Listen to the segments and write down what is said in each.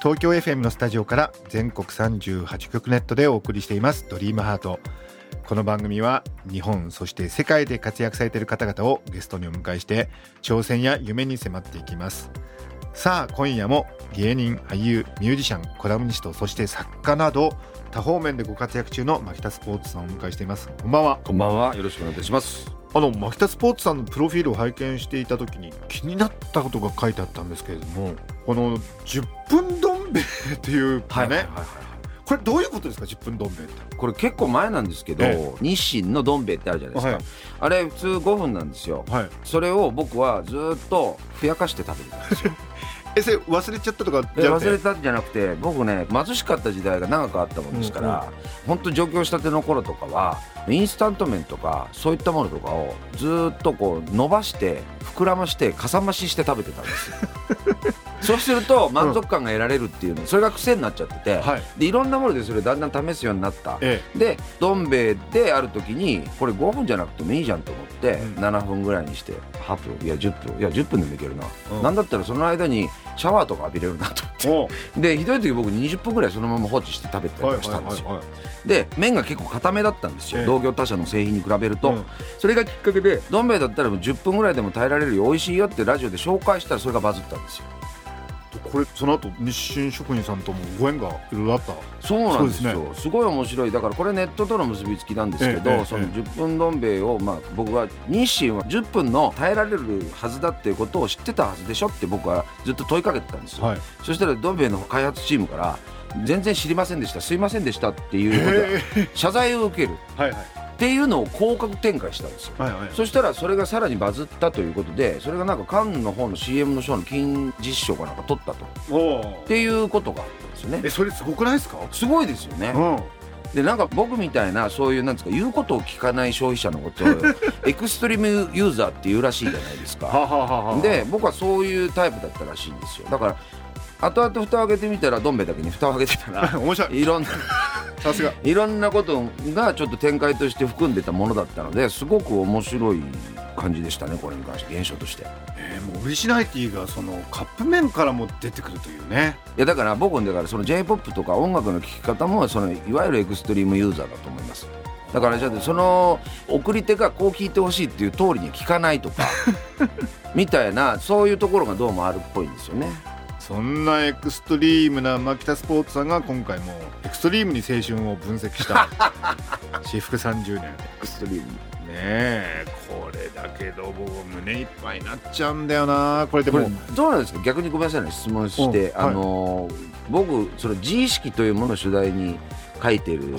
東京 FM のスタジオから全国38局ネットでお送りしています。ドリームハート。この番組は日本そして世界で活躍されている方々をゲストにお迎えして挑戦や夢に迫っていきます。さあ今夜も芸人俳優ミュージシャンコラムニストそして作家など多方面でご活躍中の牧田スポーツさんをお迎えしています。こんばんは。こんばんは。よろしくお願いいたします。あの牧田スポーツさんのプロフィールを拝見していた時に気になったことが書いてあったんですけれどもこの10分どん兵衛っていうかね、はいはいはいこれどういうことですか？10分どん兵衛って。これ結構前なんですけど、ええ、日清のどん兵衛ってあるじゃないですか、はい、あれ普通5分なんですよ、はい、それを僕はずっとふやかして食べてたんですよ。えそれ忘れちゃったとか忘れたんじゃなくて僕ね貧しかった時代が長くあったもんですから、うんうん、本当上京したての頃とかはインスタント麺とかそういったものとかをずっとこう伸ばして膨らましてかさ増しして食べてたんですよ そうすると満足感が得られるっていうの、それが癖になっちゃってて、はい、でいろんなものでそれだんだん試すようになった、ええ、でどん兵衛である時にこれ5分じゃなくてもいいじゃんと思って、うん、7分ぐらいにして8分いや10分いや10分でもいけるな、うん、なんだったらその間にシャワーとか浴びれるなと思って。でひどい時僕20分ぐらいそのまま放置して食べたりしたんですよ、で麺が結構固めだったんですよ、え、同業他社の製品に比べると、うん、それがきっかけでどん兵衛だったら10分ぐらいでも耐えられるよ。美味しいよってラジオで紹介したらそれがバズったんですよこれその後日清食品さんともご縁がいろいろあった？そうなんですよ。す、ね,、ごい面白い。だからこれネットとの結びつきなんですけど、ええ、その10分どん兵衛を、まあ、僕は日清は10分の耐えられるはずだっていうことを知ってたはずでしょって僕はずっと問いかけてたんですよ、はい、そしたらどん兵衛の開発チームから全然知りませんでしたすいませんでしたっていうことで謝罪を受ける、はいはいっていうのを広角展開したんですよ、はいはい、そしたらそれがさらにバズったということでそれがなんかカンの方の CM のショーの金実賞かなんか取ったと。っていうことがあったんですよね。えそれすごくないですか？すごいですよね、うん。でなんか僕みたいなそういうなんですか言うことを聞かない消費者のことを エクストリームユーザーっていうらしいじゃないですか。で僕はそういうタイプだったらしいんですよ。だから後々蓋を開けてみたらどん兵衛だけに蓋を開けてたら 面白い。いろんなさすが。いろんなことがちょっと展開として含んでたものだったのですごく面白い感じでしたねこれに関して現象として、えー、もうオリジナリティがそのカップ麺からも出てくるというね。いやだから僕だからその j p o p とか音楽の聴き方もそのいわゆるエクストリームユーザーだと思います。だからじゃあその送り手がこう聞いてほしいっていう通りに聞かないとか みたいなそういうところがどうもあるっぽいんですよねそんなエクストリームな牧田スポーツさんが今回もエクストリームに青春を分析した。私服30年。エクストリーム。ねえこれだけど僕胸いっぱいになっちゃうんだよな。これでもどうなんですか？逆にごめんなさいね質問して、あの、はい、僕その自意識というものを取材に書いてる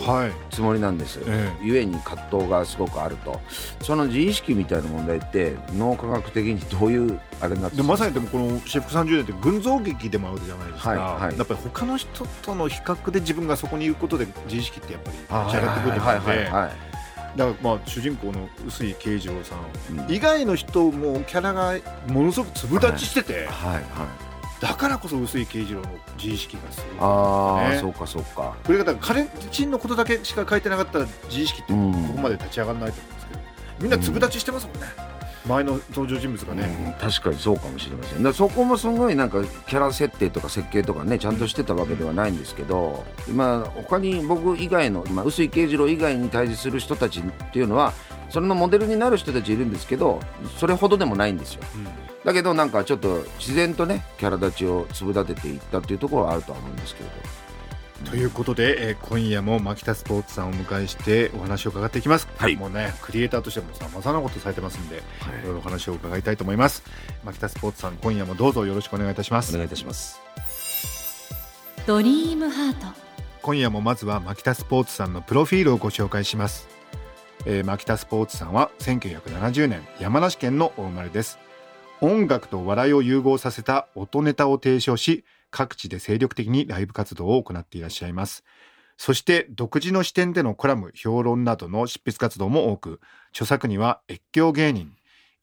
つもりなんです、はいええ、ゆえに葛藤がすごくあると。その自意識みたいな問題って脳科学的にどういうあれになってまさにでもこの「シェフ30年」って群像劇でもあるじゃないですか、はいはい、やっぱり他の人との比較で自分がそこにいることで自意識ってやっぱり立ち上がってくるので。だからまあ主人公の臼井慶次郎さん、うん、以外の人もキャラがものすごく粒立ちしてて、はいはいはいだからこそ臼井慶次郎の自意識がすごい、ね、ああそうかそうか。これがだから彼自身のことだけしか書いてなかったら自意識ってここまで立ち上がらないと思うんですけど、みんな粒立ちしてますもんね、前の登場人物がね、うん、確かにそうかもしれません。だそこもすごいなんかキャラ設定とか設計とかねちゃんとしてたわけではないんですけど、まあ他に僕以外の今臼井慶次郎以外に対峙する人たちっていうのはそれのモデルになる人たちいるんですけどそれほどでもないんですよ、うん。だけどなんかちょっと自然とねキャラ立ちを粒立てていったっていうところはあるとは思うんですけれど。ということで、えー、今夜も牧田スポーツさんをお迎えしてお話を伺っていきます、はい、もうねクリエイターとしてもさまざまなことされてますんで、はい、いろいろお話を伺いたいと思います。牧田スポーツさん今夜もどうぞよろしくお願いいたします。お願いいたします。ドリームハート。今夜もまずは牧田スポーツさんのプロフィールをご紹介します、えー、牧田スポーツさんは1970年山梨県のお生まれです。音楽と笑いを融合させた音ネタを提唱し各地で精力的にライブ活動を行っていらっしゃいます。そして独自の視点でのコラム評論などの執筆活動も多く著作には越境芸人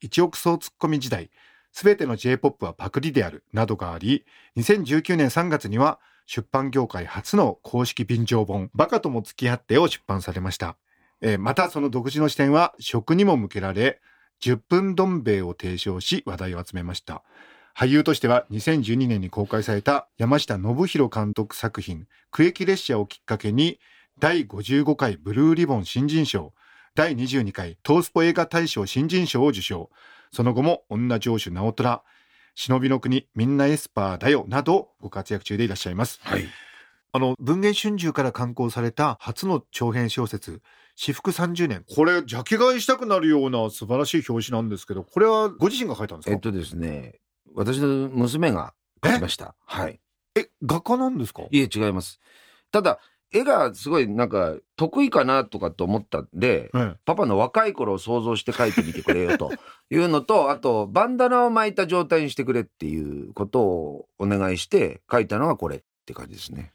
一億総ツッコミ時代すべての J-POP はパクリであるなどがあり2019年3月には出版業界初の公式便乗本バカとも付き合ってを出版されました、えーまたその独自の視点は食にも向けられ10分どん兵衛を提唱し話題を集めました。俳優としては2012年に公開された山下信弘監督作品「区域列車」をきっかけに第55回ブルーリボン新人賞第22回トースポ映画大賞新人賞を受賞。その後も女城主直虎忍びの国みんなエスパーだよなどご活躍中でいらっしゃいます。はい。あの文藝春秋から刊行された初の長編小説至福30年。これジャケ買いしたくなるような素晴らしい表紙なんですけどこれはご自身が書いたんですか？えっとですね私の娘が書きました。はい。え画家なんですか？いえ違います。ただ絵がすごいなんか得意かなとかと思ったんでえパパの若い頃を想像して描いてみてくれよと いうのとあとバンダナを巻いた状態にしてくれっていうことをお願いして描いたのがこれって感じですね。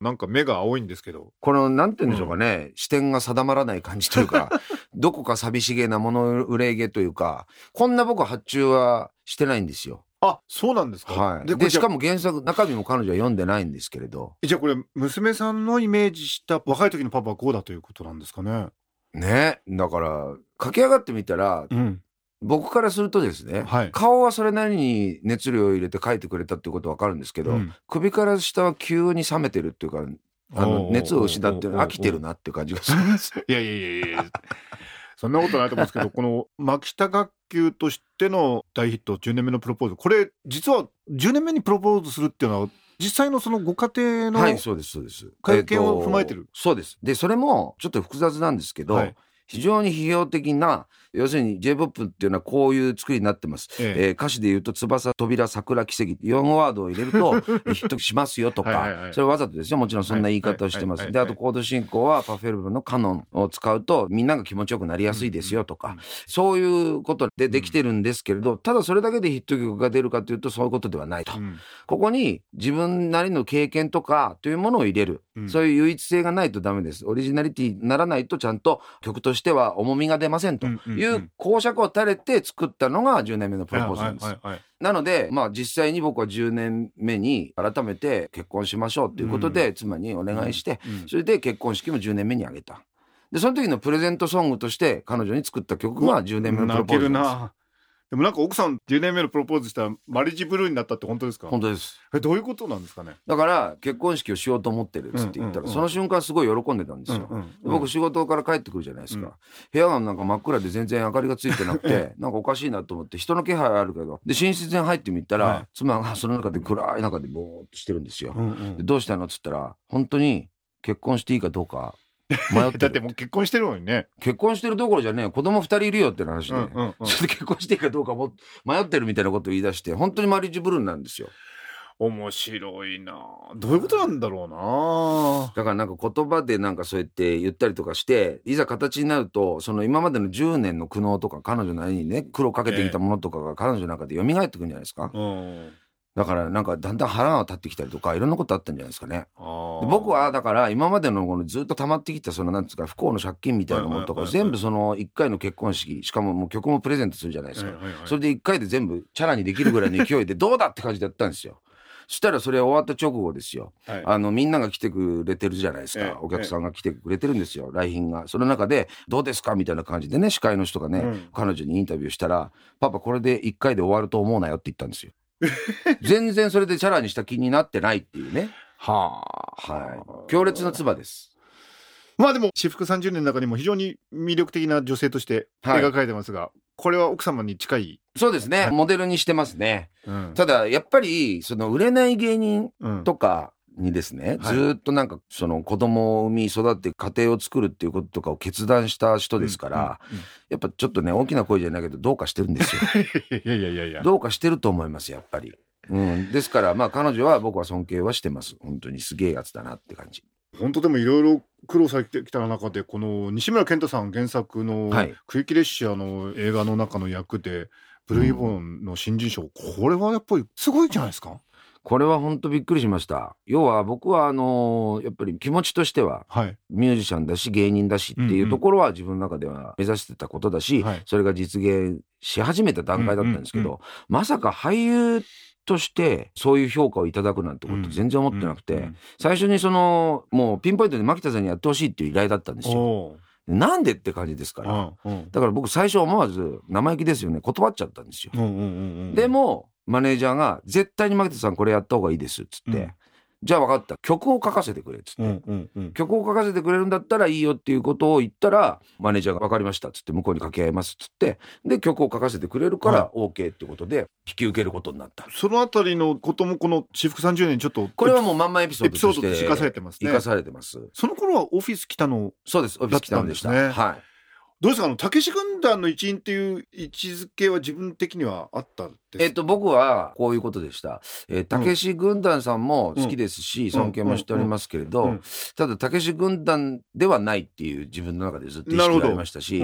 なんか目が青いんですけど。このなんて言うんでしょうかね、視点が定まらない感じというか どこか寂しげな物憂いげというかこんな僕は発注はしてないんですよ。あそうなんですか、はい、ででしかも原作中身も彼女は読んでないんですけれど。じゃあこれ娘さんのイメージした若い時のパパはこうだということなんですかね？ね。だから駆け上がってみたらうん。僕からするとですね、はい。顔はそれなりに熱量を入れて描いてくれたっていうことは分かるんですけど、うん。首から下は急に冷めてるっていうかあの熱を失って飽きてるなっていう感じがするんです。いやいやいやいや。そんなことないと思うんですけどこの牧田学級としての大ヒット10年目のプロポーズこれ実は10年目にプロポーズするっていうのは実際のそのご家庭の、はい、そうです、そうです。会見を踏まえてる？そうです。で、それもちょっと複雑なんですけど、はい非常に批評的な、要するに J-POP っていうのはこういう作りになってます。えええー歌詞で言うと、翼、扉、桜、奇跡、4ワードを入れるとヒットしますよとか、はいそれわざとですよ。もちろんそんな言い方をしてます。で、はいはいはいあとコード進行はパフェルブのカノンを使うと、みんなが気持ちよくなりやすいですよとか、うんそういうことでできてるんですけれど、ただそれだけでヒット曲が出るかというと、そういうことではないと。うんここに自分なりの経験とかというものを入れる、うんそういう唯一性がないとダメですオリジナリティにならないとちゃんと曲としては重みが出ませんという講釈を垂れて作ったのが10年目のプロポーズなんです、なのでまあ実際に僕は10年目に改めて結婚しましょうということで妻にお願いして、うんそれで結婚式も10年目に挙げた。でその時のプレゼントソングとして彼女に作った曲が10年目のプロポーズです。なでもなんか奥さん10年目のプロポーズしたらマリッジブルーになったって本当ですか？本当です。えどういうことなんですかね？だから結婚式をしようと思ってるっつって言ったら、その瞬間すごい喜んでたんですよ、僕仕事から帰ってくるじゃないですか、うん。部屋がなんか真っ暗で全然明かりがついてなくて なんかおかしいなと思って人の気配あるけどで寝室に入ってみたら、はい。妻がその中で暗い中でぼーっとしてるんですよ、うんうん。でどうしたの？っつったら本当に結婚していいかどうか迷ってだるってもう結婚してるのにね。結婚してるどころじゃねえ子供二人いるよって話で、うんうんうん。それで結婚していいかどうかも迷ってるみたいなことを言い出して本当にマリッジブルーなんですよ。面白いな。どういうことなんだろうな。だからなんか言葉でなんかそうやって言ったりとかしていざ形になるとその今までの10年の苦悩とか彼女なりにね苦労かけてきたものとかが彼女の中で蘇ってくるんじゃないですか。うんだからなんかだんだん腹が立ってきたりとかいろんなことあったんじゃないですかね。僕はだから今までのこのずっと溜まってきたそのなんですか不幸の借金みたいなものとか全部その1回の結婚式しかももう曲もプレゼントするじゃないですか。それで1回で全部チャラにできるぐらいの勢いでどうだって感じでやったんですよ。そしたらそれ終わった直後ですよ。はい。あのみんなが来てくれてるじゃないですか、ええ。お客さんが来てくれてるんですよ。来賓が。その中で「どうですか?」みたいな感じでね司会の人がね、うん。彼女にインタビューしたら「パパこれで1回で終わると思うなよ」って言ったんですよ 全然それでチャラにした気になってないっていうね。ははい。強烈な唾です。まあでも私服30年の中にも非常に魅力的な女性としてはい。描かれてますが、これは奥様に近い、そうですね。モデルにしてますね。うん。ただやっぱりその売れない芸人うん。とかにですね、はい。ずーっとなんかその子供を産み育って家庭を作るっていうこととかを決断した人ですから、うんうんやっぱちょっとね大きな声じゃないけどどうかしてるんですよ。いやいやいやいやどうかしてると思いますやっぱり、うん、ですからまあ彼女は僕は尊敬はしてます。本当にすげえやつだなって感じ。本当でもいろいろ苦労されてきた中でこの西村健太さん原作のはい「区域列車」の映画の中の役でブルーリボンの新人賞、これはやっぱりすごいんじゃないですか、これは本当びっくりしました。要は僕はあのやっぱり気持ちとしてははい。ミュージシャンだし芸人だしっていうところは自分の中では目指してたことだし、はい。それが実現し始めた段階だったんですけど、うんまさか俳優としてそういう評価をいただくなんてこと全然思ってなくて、うんうん。最初にそのもうピンポイントで牧田さんにやってほしいっていう依頼だったんですよ。おなんでって感じですから。ーうん。だから僕最初思わず生意気ですよね。断っちゃったんですよ。うんうんうんうん。でもマネージャーが絶対に牧田さんこれやった方がいいですっつって、うん。じゃあ分かった。曲を書かせてくれっつって、うんうんうん。曲を書かせてくれるんだったらいいよっていうことを言ったらマネージャーが分かりましたっつって向こうに掛け合いますっつって。で曲を書かせてくれるから OK ってことで引き受けることになった。そのあたりのこともこの私服30年ちょっとこれはもうまんまエピソードとして生かされてますね。生かされてます。その頃はオフィス来たのそうです。オフィス来たんでした。だったんですね。はい。どうですか？あのたけし軍団の一員っていう位置づけは自分的にはあったんですえっと、僕はこういうことでした。えー、たけし軍団さんも好きですし、ん。尊敬もしておりますけれど、うん。うん。ただ、たけし軍団ではないっていう自分の中でずっと意識がありましたし、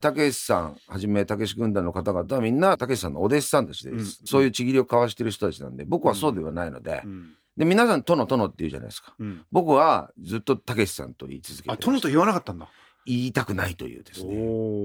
たけしさんはじめたけし軍団の方々はみんなたけしさんのお弟子さんたちです、うん。そういうちぎりを交わしてる人たちなんで僕はそうではないので、うん。で皆さん殿殿って言うじゃないですか。うん。僕はずっとたけしさんと言い続けてあ殿と言わなかったんだ言いたくないというですね。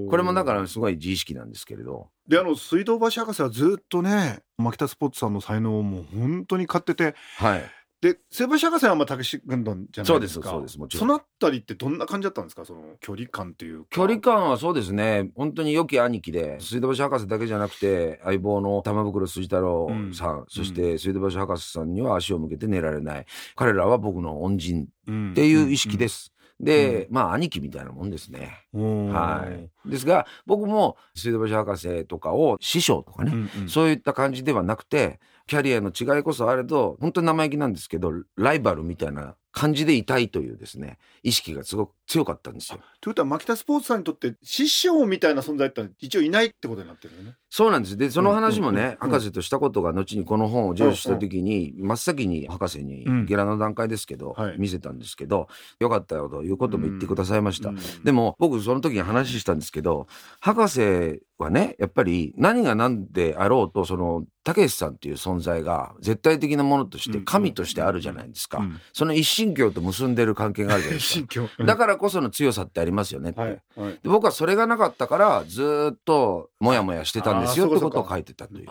これもだからすごい自意識なんですけれど。であの水道橋博士はずっとね牧田スポーツさんの才能をもう本当に買ってて。はい。で水道橋博士はまあたけし軍団じゃないですか。そうですそうですもちろん。そのあたりってどんな感じだったんですか？その距離感っていうか。距離感はそうですね。本当に良き兄貴で水道橋博士だけじゃなくて相棒の玉袋筋太郎さん、そして水道橋博士さんには足を向けて寝られない。彼らは僕の恩人っっていう意識です、で、まあ兄貴みたいなもんですね。ははい。ですが僕も水道橋博士とかを師匠とかね、そういった感じではなくてキャリアの違いこそあれど本当に生意気なんですけどライバルみたいな感じでいたいというですね意識がすごく強かったんですよということは牧田スポーツさんにとって師匠みたいな存在って一応いないってことになってるよね。そうなんです。で、その話もね、うんうんうん博士としたことが後にこの本を成就した時に、真っ先に博士にうんゲラの段階ですけど、はい見せたんですけど、よかったよということも言ってくださいました。うんでも僕その時に話したんですけど、博士はね、やっぱり何が何であろうと、その、たけしさんっていう存在が絶対的なものとして神としてあるじゃないですか。うんその一神教と結んでる関係があるじゃないですか。だからこその強さってありますよねって。はいはい。で僕はそれがなかったからずーっとモヤモヤしてたんですよってことを書いてたという。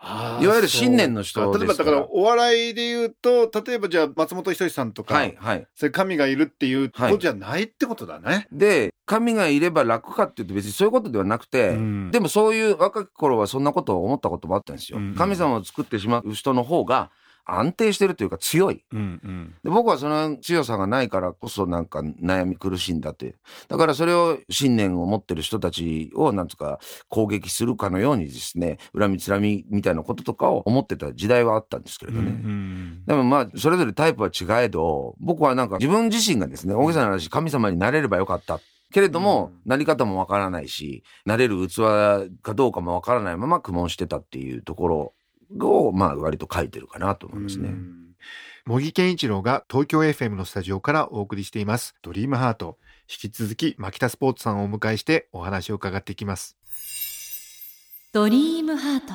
いわゆる信念の人例えばだからお笑いで言うと例えばじゃあ松本人志さんとか、はいはい。それ神がいるっていうことじゃないってことだね。で神がいれば楽かっていうと別にそういうことではなくて、うんでもそういう若き頃はそんなことを思ったこともあったんですよ。うん神様を作ってしまう人の方が安定してるというか強い。うんうんで僕はその強さがないからこそなんか悩み苦しいんだって。だからそれを信念を持ってる人たちをなんつうか攻撃するかのようにですね、恨みつらみみたいなこととかを思ってた時代はあったんですけれどね。うんでもまあそれぞれタイプは違えど僕はなんか自分自身がですね大げさな話神様になれればよかったけれども、なり方もわからないしなれる器かどうかもわからないまま苦悶してたっていうところをまあ割と書いてるかなと思いますね。うん。茂木健一郎が東京 FM のスタジオからお送りしています「ドリームハート。引き続き牧田スポーツさんをお迎えしてお話を伺っていきます。ドリームハート。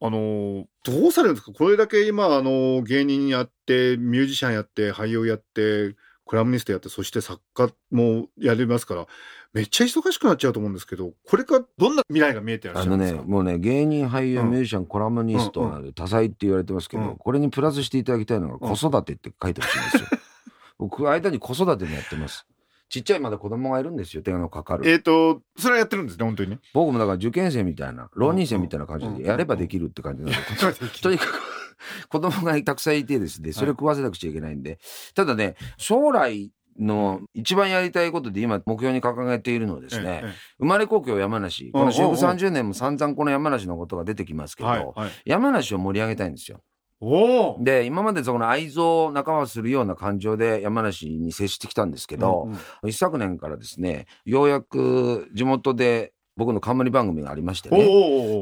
あのーどうされるんですか？これだけ今あのー芸人やってミュージシャンやって俳優やってコラムニストやってそして作家もやりますからめっちゃ忙しくなっちゃうと思うんですけどこれからどんな未来が見えてらっしあのゃるんですか？ねもうね芸人俳優うん。ミュージシャンコラムニストなど多彩って言われてますけど、うん。これにプラスしていただきたいのが子育てって書いてほしいんですよ。僕間に子育てもやってます。ちっちゃいまだ子供がいるんですよ手のかかる。えっ、とそれはやってるんですね本当に？ね僕もだから受験生みたいな浪人生みたいな感じでやればできるって感じなんで、とにかく子供がたくさんいてですねそれを食わせなくちゃいけないんで、ただね将来の一番やりたいことで今目標に掲げているのはですね、ええ生まれ故郷山梨。この週30年も散々この山梨のことが出てきますけど、山梨を盛り上げたいんですよ。おお。で今までその愛憎を仲間するような感情で山梨に接してきたんですけど、うんうん。一昨年からですねようやく地元で僕の冠番組がありましておね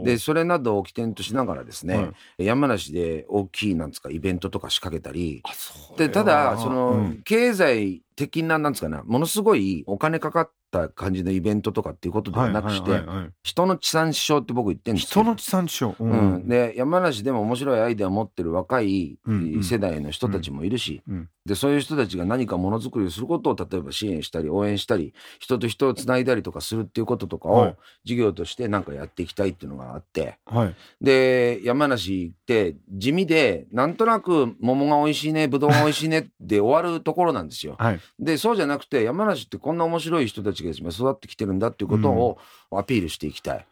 おでそれなどを起点としながらですね、はい。山梨で大きいなんつうかイベントとか仕掛けたりでただその、うん。経済的ななんつうかなものすごいお金かかったった感じのイベントとかっていうことではなくして、人の地産地消って僕言ってるんですよ。人の地産地消、ううん、で山梨でも面白いアイデアを持ってる若いうんうん。世代の人たちもいるし、うんでそういう人たちが何かものづくりをすることを例えば支援したり応援したり人と人をつないだりとかするっていうこととかはい。を事業としてなんかやっていきたいっていうのがあってはい。で山梨って地味でなんとなく桃が美味しいねぶどうが美味しいねで終わるところなんですよ。はい。でそうじゃなくて山梨ってこんな面白い人たちが今育ってきてるんだっていうことをアピールしていきたい。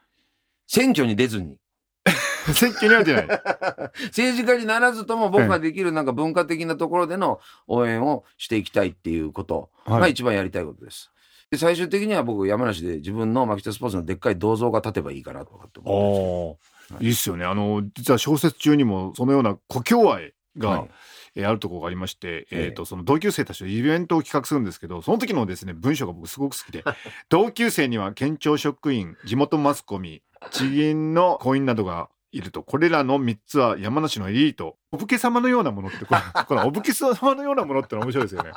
選挙に出ずに。選挙には出ない。政治家にならずとも僕ができるなんか文化的なところでの応援をしていきたいっていうことがはい。一番やりたいことです。で最終的には僕山梨で自分の牧田スポーツのでっかい銅像が立てばいいかなとかって思っておいいっすよね。あの実は小説中にもそのような故郷愛が、はいえーあるところがありまして、ええ。えー、とその同級生たちとイベントを企画するんですけどその時のですね文章が僕すごく好きで 同級生には県庁職員地元マスコミ地銀の行員などがいるとこれらの3つは山梨のエリートお武家様のようなものってこれこのお武家様のようなものって面白いですよね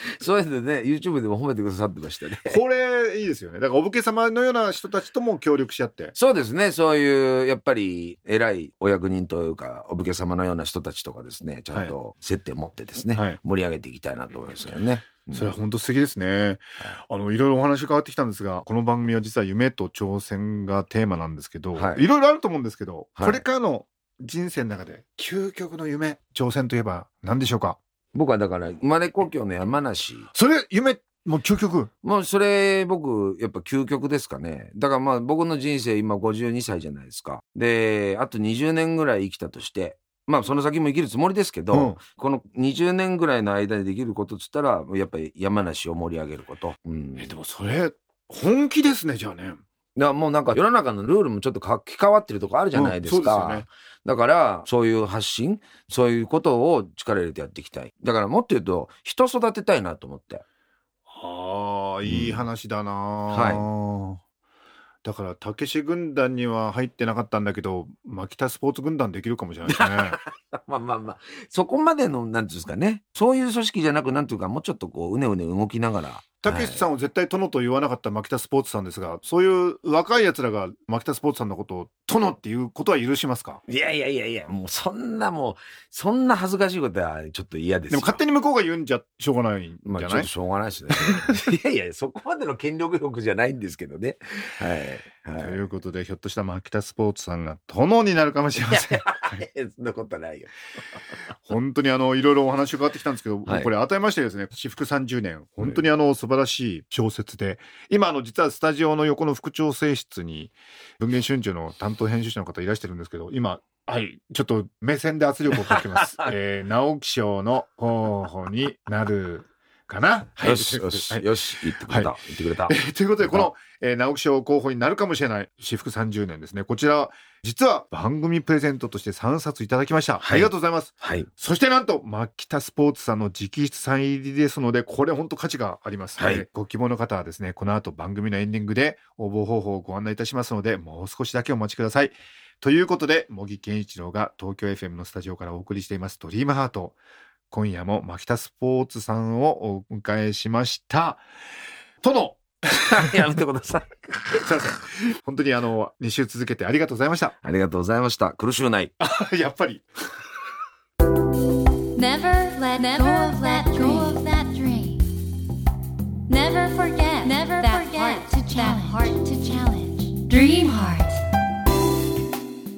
そうやってね YouTube でも褒めてくださってましたね。これいいですよね。だからお武家様のような人たちとも協力し合って。そうですね。そういうやっぱり偉いお役人というかお武家様のような人たちとかですね。ちゃんと接点持ってですね、はい。盛り上げていきたいなと思いますよね。うん。それは本当素敵ですね。あのいろいろお話変わってきたんですが、この番組は実は夢と挑戦がテーマなんですけど、はい。いろいろあると思うんですけど、はい。これからの人生の中で究極の夢、挑戦といえば何でしょうか？僕はだから生まれ故郷の山梨。それ夢もう究極？もうそれ僕やっぱ究極ですかね。だからまあ僕の人生今52歳じゃないですか。であと20年ぐらい生きたとしてまあその先も生きるつもりですけど、うん。この20年ぐらいの間にできることっつったらやっぱり山梨を盛り上げること、うん、えでもそれ本気ですねじゃあね。だからもうなんか世の中のルールもちょっと書き換わってるとこあるじゃないですか、うんそうですよね。だからそういう発信そういうことを力入れてやっていきたい。だからもっと言うと人育てたいなと思って。ああいい話だな、はだからたけし軍団には入ってなかったんだけど牧田スポーツ軍団できるかもしれないですね。まあまあまあ。そこまでのなんていうんですかね。そういう組織じゃなくなんていうかもうちょっとこううねうね動きながら。たけしさんを絶対殿と言わなかった牧田スポーツさんですがそういう若いやつらが牧田スポーツさんのことを殿っていうことは許しますか？いやいやいやいやもうそんなもうそんな恥ずかしいことはちょっと嫌ですよ。でも勝手に向こうが言うんじゃしょうがないんじゃない、まあちょっとしょうがないですね。いやいやそこまでの権力欲じゃないんですけどね。はいはい。ということでひょっとしたら牧田スポーツさんが殿になるかもしれません。そんなことないよ。本当にあのいろいろお話伺ってきたんですけど、はい。これ改めましてですね私服30年本当にあの素晴らしい小説で今あの実はスタジオの横の副調整室に文藝春秋の担当編集者の方いらしてるんですけど今はいちょっと目線で圧力をかけます、えー、直木賞の候補になるかな？はいよしよし、はいよし言ってくれた、言ってくれたえ。ーということで、この、えー直木賞候補になるかもしれない、私服30年ですね。こちら、実は番組プレゼントとして3冊いただきました。はいありがとうございます。はいそしてなんと、牧田スポーツさんの直筆サイン入りですので、これ本当価値があります。はいえーご希望の方はですね、この後番組のエンディングで応募方法をご案内いたしますので、もう少しだけお待ちください。ということで、茂木健一郎が東京 FM のスタジオからお送りしています、ドリームハート。今夜もマキスポーツさんをお迎えしました。殿 やめてください。本当にあの、2週続けてありがとうございました。ありがとうございました。苦しゅない。やっぱり。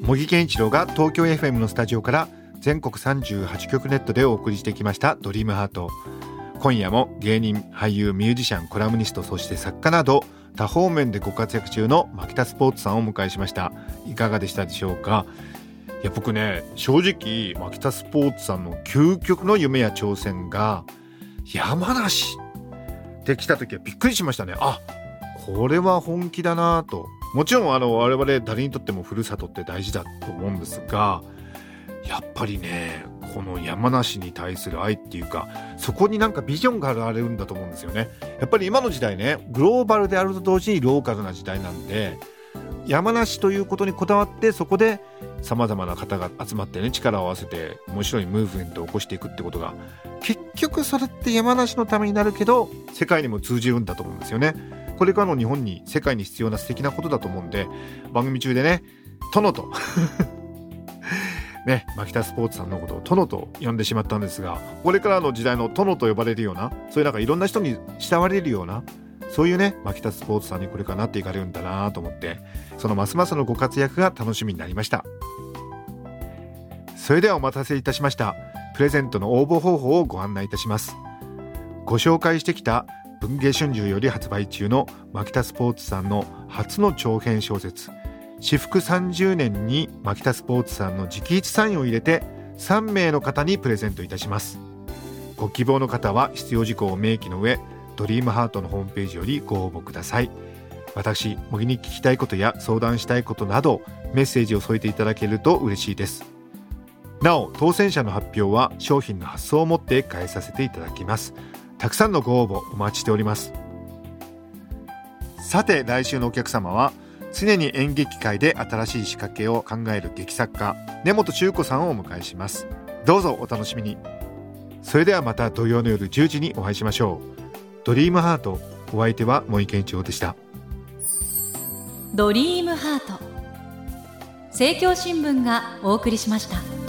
茂木健一郎が東京 FM のスタジオから「全国38局ネットでお送りしてきました「ドリームハート。今夜も芸人俳優ミュージシャンコラムニストそして作家など多方面でご活躍中の牧田スポーツさんをお迎えしました。いかがでしたでしょうか？いや僕ね正直牧田スポーツさんの究極の夢や挑戦が山梨できた時はびっくりしましたね。あこれは本気だなと。もちろんあの我々誰にとってもふるさとって大事だと思うんですがやっぱりねこの山梨に対する愛っていうかそこになんかビジョンがあるんだと思うんですよねやっぱり今の時代ねグローバルであると同時にローカルな時代なんで山梨ということにこだわってそこでさまざまな方が集まってね力を合わせて面白いムーブメントを起こしていくってことが結局それって山梨のためになるけど世界にも通じるんだと思うんですよね。これからの日本に世界に必要な素敵なことだと思うんで番組中でね殿とね、牧田スポーツさんのことを殿と呼んでしまったんですがこれからの時代の殿と呼ばれるようなそういうなんかいろんな人に慕われるようなそういうね牧田スポーツさんにこれからなっていかれるんだなと思ってそのますますのご活躍が楽しみになりました。それではお待たせいたしました。プレゼントの応募方法をご案内いたします。ご紹介してきた文藝春秋より発売中の牧田スポーツさんの初の長編小説私服30年に牧田スポーツさんの直筆サインを入れて3名の方にプレゼントいたします。ご希望の方は必要事項を明記の上ドリームハートのホームページよりご応募ください。私模擬に聞きたいことや相談したいことなどメッセージを添えていただけると嬉しいです。なお当選者の発表は商品の発送をもって返させていただきます。たくさんのご応募お待ちしております。さて来週のお客様は常に演劇界で新しい仕掛けを考える劇作家根本忠子さんをお迎えします。どうぞお楽しみに。それではまた土曜の夜10時にお会いしましょう。ドリームハートお相手は森健一郎でした。ドリームハート。政教新聞がお送りしました。